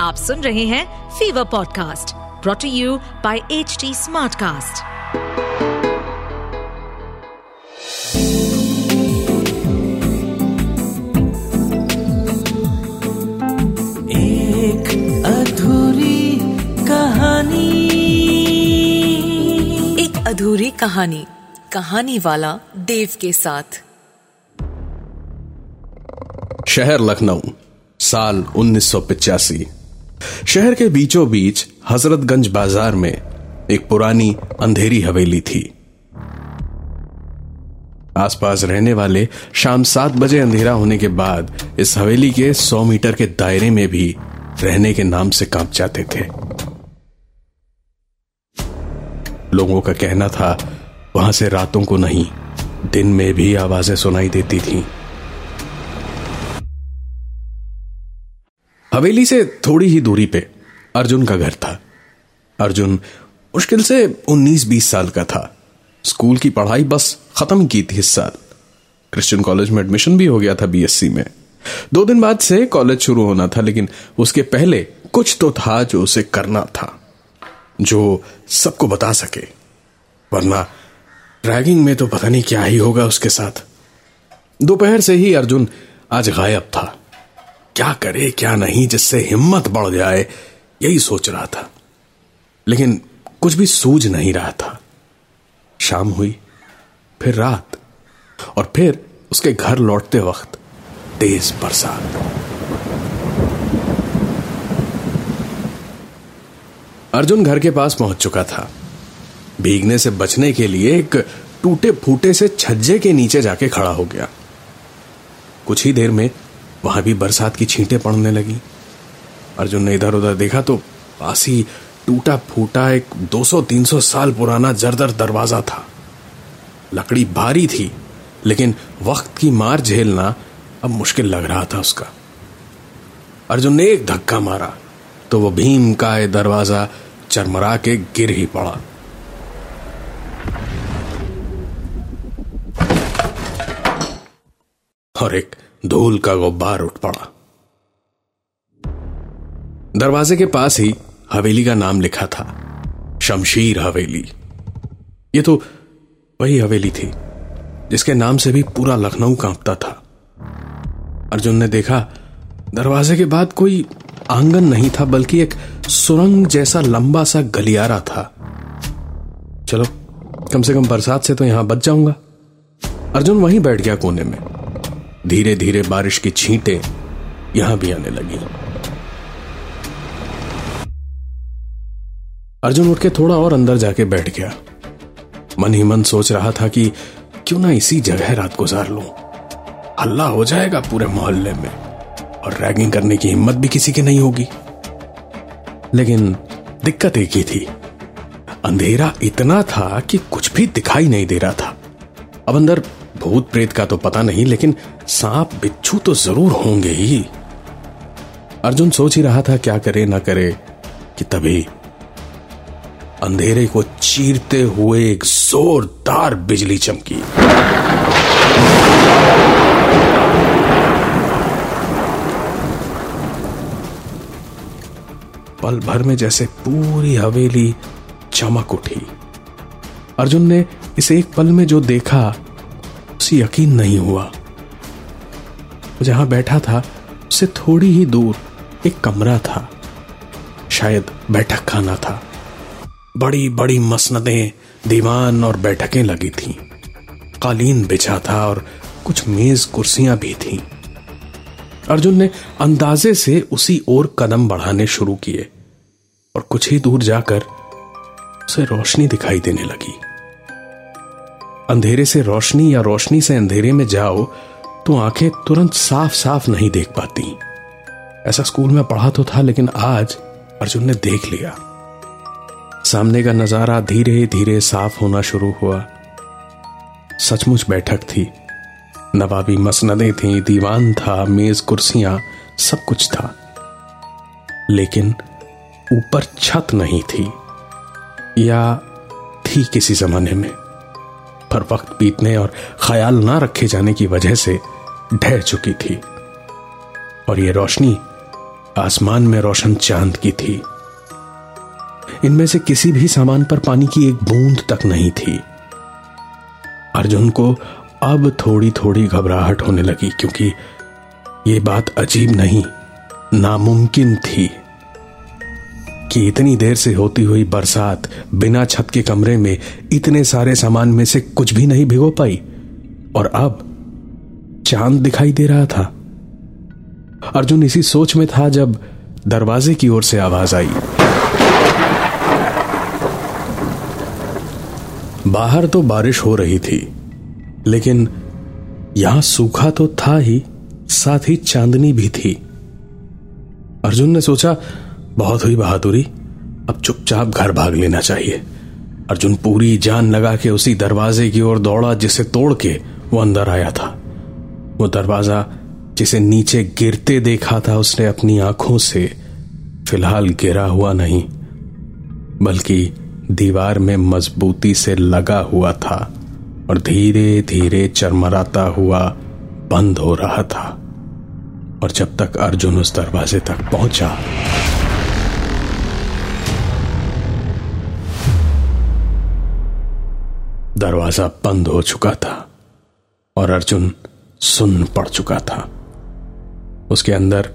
आप सुन रहे हैं Fever podcast brought to you by H Smartcast. एक अधूरी कहानी। एक अधूरी कहानी कहानी वाला देव के साथ। शहर लखनऊ साल उन्नीस शहर के बीचों बीच हजरतगंज बाज़ार में एक पुरानी अंधेरी हवेली थी आसपास रहने वाले शाम सात बजे अंधेरा होने के बाद इस हवेली के सौ मीटर के दायरे में भी रहने के नाम से काँप जाते थे लोगों का कहना था, वहाँ से रातों को नहीं, दिन में भी आवाज़ें सुनाई देती थीं। हवेली से थोड़ी ही दूरी पे अर्जुन का घर था। अर्जुन मुश्किल से 19-20 साल का था। स्कूल की पढ़ाई बस खत्म की थी इस साल। क्रिश्चियन कॉलेज में एडमिशन भी हो गया था बीएससी में। दो दिन बाद से कॉलेज शुरू होना था, लेकिन उसके पहले कुछ तो था जो उसे करना था, जो सबको बता सके। वरना रैगिंग में तो पता नहीं क्या ही होगा उसके साथ। दोपहर से ही अर्जुन आज गायब था। क्या करे, क्या नहीं, जिससे हिम्मत बढ़ जाए, यही सोच रहा था। लेकिन कुछ भी सूझ नहीं रहा था। शाम हुई, फिर रात, और फिर उसके घर लौटते वक्त तेज बरसात। अर्जुन घर के पास पहुँच चुका था। भीगने से बचने के लिए एक टूटे फूटे से छज्जे के नीचे जाके खड़ा हो गया। कुछ ही देर में वहाँ भी बरसात की छींटें पड़ने लगी। अर्जुन ने इधर उधर देखा तो पास ही टूटा फूटा एक 200-300 साल पुराना जर्दर दरवाज़ा था। लकड़ी भारी थी, लेकिन वक्त की मार झेलना अब मुश्किल लग रहा था उसका। अर्जुन ने एक धक्का मारा तो वो भीम का दरवाज़ा चरमरा के गिर ही पड़ा। और एक धूल का गुब्बार उठ पड़ा। दरवाजे के पास ही हवेली का नाम लिखा था, शमशीर हवेली। ये तो वही हवेली थी, जिसके नाम से भी पूरा लखनऊ कांपता था। अर्जुन ने देखा, दरवाजे के बाद कोई आँगन नहीं था, बल्कि एक सुरंग जैसा लंबा सा गलियारा था। चलो, कम से कम बरसात से तो यहाँ बच जाऊँगा। अर्जुन वहीं बैठ गया कोने में। धीरे धीरे बारिश की छींटें यहाँ भी आने लगी। अर्जुन उठ के थोड़ा और अंदर जाके बैठ गया। मन ही मन सोच रहा था कि क्यों ना इसी जगह रात गुजार लूँ। हल्ला हो जाएगा पूरे मोहल्ले में और रैगिंग करने की हिम्मत भी किसी की नहीं होगी। लेकिन दिक्कत एक ही थी। अंधेरा इतना था कि कुछ भी दिखाई नहीं दे रहा था। अब अंदर भूत प्रेत का तो पता नहीं, लेकिन सांप बिच्छू तो ज़रूर होंगे ही। अर्जुन सोच ही रहा था, क्या करे, ना करे, कि तभी अंधेरे को चीरते हुए एक जोरदार बिजली चमकी। पल भर में जैसे पूरी हवेली चमक उठी। अर्जुन ने इस एक पल में जो देखा उसे यकीन नहीं हुआ। जहाँ बैठा था, उससे थोड़ी ही दूर एक कमरा था। शायद बैठक खाना था। बड़ी बड़ी मसनदें, दीवान और बैठकें लगी थीं। कालीन बिछा था और कुछ मेज कुर्सियाँ भी थीं। अर्जुन ने अंदाजे से उसी ओर कदम बढ़ाने शुरू किए और कुछ ही दूर जाकर उसे रोशनी दिखाई देने लगी। अंधेरे से रोशनी या रोशनी से अंधेरे में जाओ तो आँखें तुरंत साफ़ साफ़ नहीं देख पाती। ऐसा स्कूल में पढ़ा तो था, लेकिन आज अर्जुन ने देख लिया। सामने का नज़ारा धीरे धीरे साफ़ होना शुरू हुआ। सचमुच बैठक थी। नवाबी मसनदें थी, दीवान था, मेज कुर्सियाँ, सब कुछ था। लेकिन ऊपर छत नहीं थी, या थी किसी जमाने में। पर वक्त बीतने और ख्याल ना रखे जाने की वजह से ढह चुकी थी। और ये रोशनी आसमान में रोशन चाँद की थी। इनमें से किसी भी सामान पर पानी की एक बूंद तक नहीं थी। अर्जुन को अब थोड़ी थोड़ी घबराहट होने लगी, क्योंकि यह बात अजीब नहीं, नामुमकिन थी। कि इतनी देर से होती हुई बरसात बिना छत के कमरे में इतने सारे सामान में से कुछ भी नहीं भिगो पाई, और अब चाँद दिखाई दे रहा था। अर्जुन इसी सोच में था जब दरवाजे की ओर से आवाज़ आई। बाहर तो बारिश हो रही थी, लेकिन यहाँ सूखा तो था ही, साथ ही चांदनी भी थी। अर्जुन ने सोचा बहुत हुई बहादुरी, अब चुपचाप घर भाग लेना चाहिए। अर्जुन पूरी जान लगा के उसी दरवाजे की ओर दौड़ा जिसे तोड़ के वो अंदर आया था। वो दरवाज़ा जिसे नीचे गिरते देखा था उसने अपनी आँखों से फ़िलहाल गिरा हुआ नहीं, बल्कि दीवार में मजबूती से लगा हुआ था और धीरे धीरे चरमराता हुआ बंद हो रहा था। और जब तक अर्जुन उस दरवाजे तक पहुँचा दरवाज़ा बंद हो चुका था और अर्जुन सुन पड़ चुका था। उसके अंदर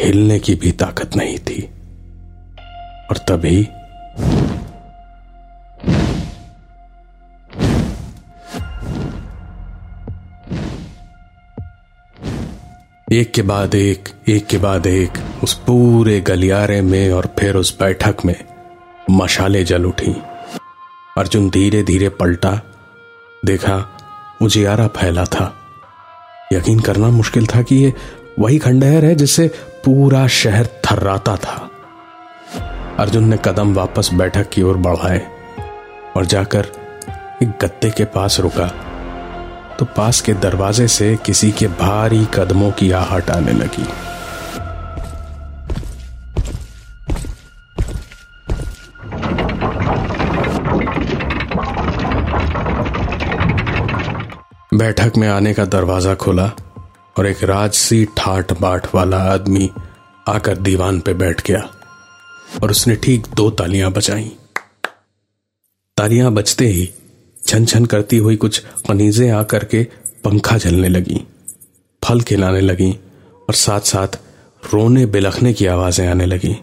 हिलने की भी ताकत नहीं थी। और तभी एक के बाद एक एक के बाद एक, उस पूरे गलियारे में और फिर उस बैठक में मशाले जल उठी। अर्जुन धीरे धीरे पलटा, देखा उजियारा फैला था। यकीन करना मुश्किल था कि ये वही खंडहर है जिससे पूरा शहर थर्राता था। अर्जुन ने कदम वापस बैठक की ओर बढ़ाए और जाकर एक गत्ते के पास रुका। तो पास के दरवाजे से किसी के भारी कदमों की आहट आने लगी। बैठक में आने का दरवाज़ा खोला और एक राजसी ठाट बाट वाला आदमी आकर दीवान पे बैठ गया और उसने ठीक दो तालियाँ बजाई। तालियाँ बजते ही छन छन करती हुई कुछ कनीजें आकर के पंखा झलने लगी, फल खिलाने लगी और साथ साथ रोने बिलखने की आवाज़ें आने लगी।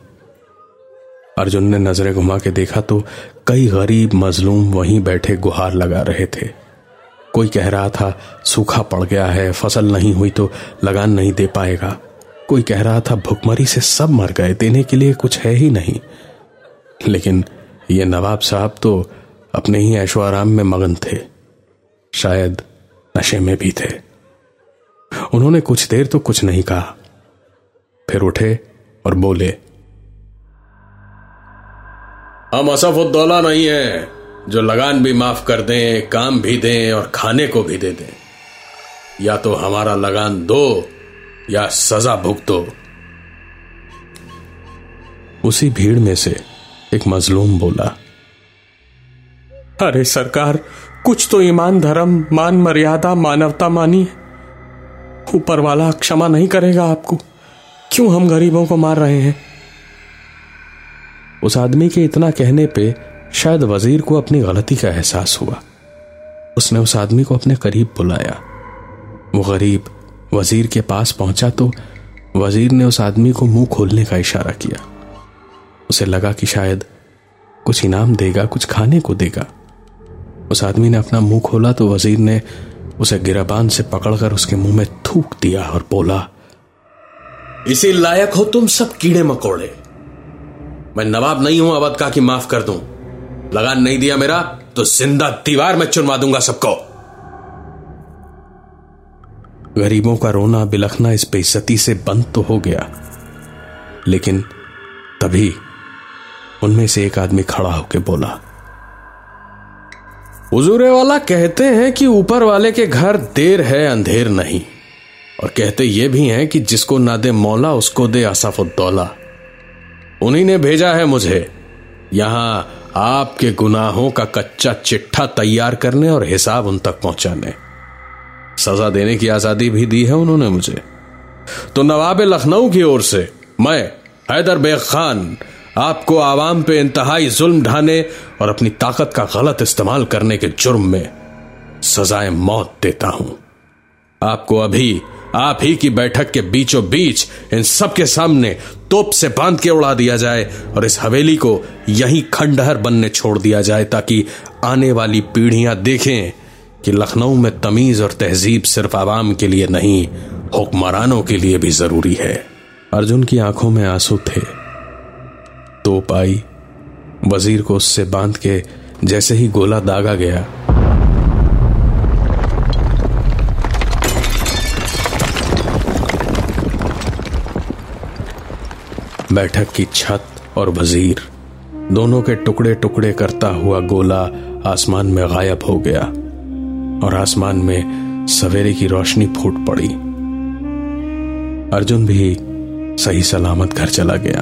अर्जुन ने नज़रें घुमा के देखा तो कई गरीब मजलूम वहीं बैठे गुहार लगा रहे थे। कोई कह रहा था, सूखा पड़ गया है, फ़सल नहीं हुई तो लगान नहीं दे पाएगा। कोई कह रहा था, भुखमरी से सब मर गए, देने के लिए कुछ है ही नहीं। लेकिन ये नवाब साहब तो अपने ही ऐशो आराम में मगन थे, शायद नशे में भी थे। उन्होंने कुछ देर तो कुछ नहीं कहा। फिर उठे और बोले, हम असफुद्दौला नहीं है। जो लगान भी माफ़ कर दें, काम भी दें और खाने को भी दे दें। या तो हमारा लगान दो, या सजा भुगतो। उसी भीड़ में से एक मजलूम बोला, अरे सरकार, कुछ तो ईमान, धर्म, मान, मर्यादा, मानवता मानी ऊपर वाला क्षमा नहीं करेगा आपको। क्यों हम गरीबों को मार रहे हैं? उस आदमी के इतना कहने पे शायद वज़ीर को अपनी गलती का एहसास हुआ। उसने उस आदमी को अपने करीब बुलाया। वो गरीब वज़ीर के पास पहुँचा तो वज़ीर ने उस आदमी को मुँह खोलने का इशारा किया। उसे लगा कि शायद कुछ इनाम देगा, कुछ खाने को देगा। उस आदमी ने अपना मुँह खोला तो वज़ीर ने उसे गिराबान से पकड़कर उसके मुँह में थूक दिया और बोला, इसी लायक हो तुम सब कीड़े मकोड़े। मैं नवाब नहीं हूँ, अवध का कि माफ़ कर दूँ। लगान नहीं दिया मेरा तो ज़िंदा दीवार में चुनवा दूँगा सबको। गरीबों का रोना बिलखना इस बेइज्जती से बंद तो हो गया, लेकिन तभी उनमें से एक आदमी खड़ा होकर बोला, हुजूरे वाला कहते हैं कि ऊपर वाले के घर देर है, अंधेर नहीं, और कहते यह भी हैं कि जिसको ना दे मौला, उसको दे असफुद्दौला उन्हीं ने भेजा है मुझे। यहाँ आपके गुनाहों का कच्चा चिट्ठा तैयार करने और हिसाब उन तक पहुँचाने। सजा देने की आज़ादी भी दी है उन्होंने मुझे। तो नवाब लखनऊ की ओर से मैं, हैदर बेग खान, आपको आवाम पे इंतहाई जुल्म ढाने और अपनी ताकत का गलत इस्तेमाल करने के जुर्म में सजाए मौत देता हूँ। आपको अभी आप ही की बैठक के बीचों बीच इन सबके सामने तोप से बाँध के उड़ा दिया जाए और इस हवेली को यहीं खंडहर बनने छोड़ दिया जाए ताकि आने वाली पीढ़ियाँ देखें कि लखनऊ में तमीज और तहजीब सिर्फ़ आवाम के लिए नहीं, हुक्मरानों के लिए भी ज़रूरी है। अर्जुन की आँखों में आँसू थे। तोप आई, वज़ीर को उससे बाँध के जैसे ही गोला दागा गया बैठक की छत और वज़ीर दोनों के टुकड़े टुकड़े करता हुआ गोला आसमान में गायब हो गया और आसमान में सवेरे की रोशनी फूट पड़ी। अर्जुन भी सही सलामत घर चला गया।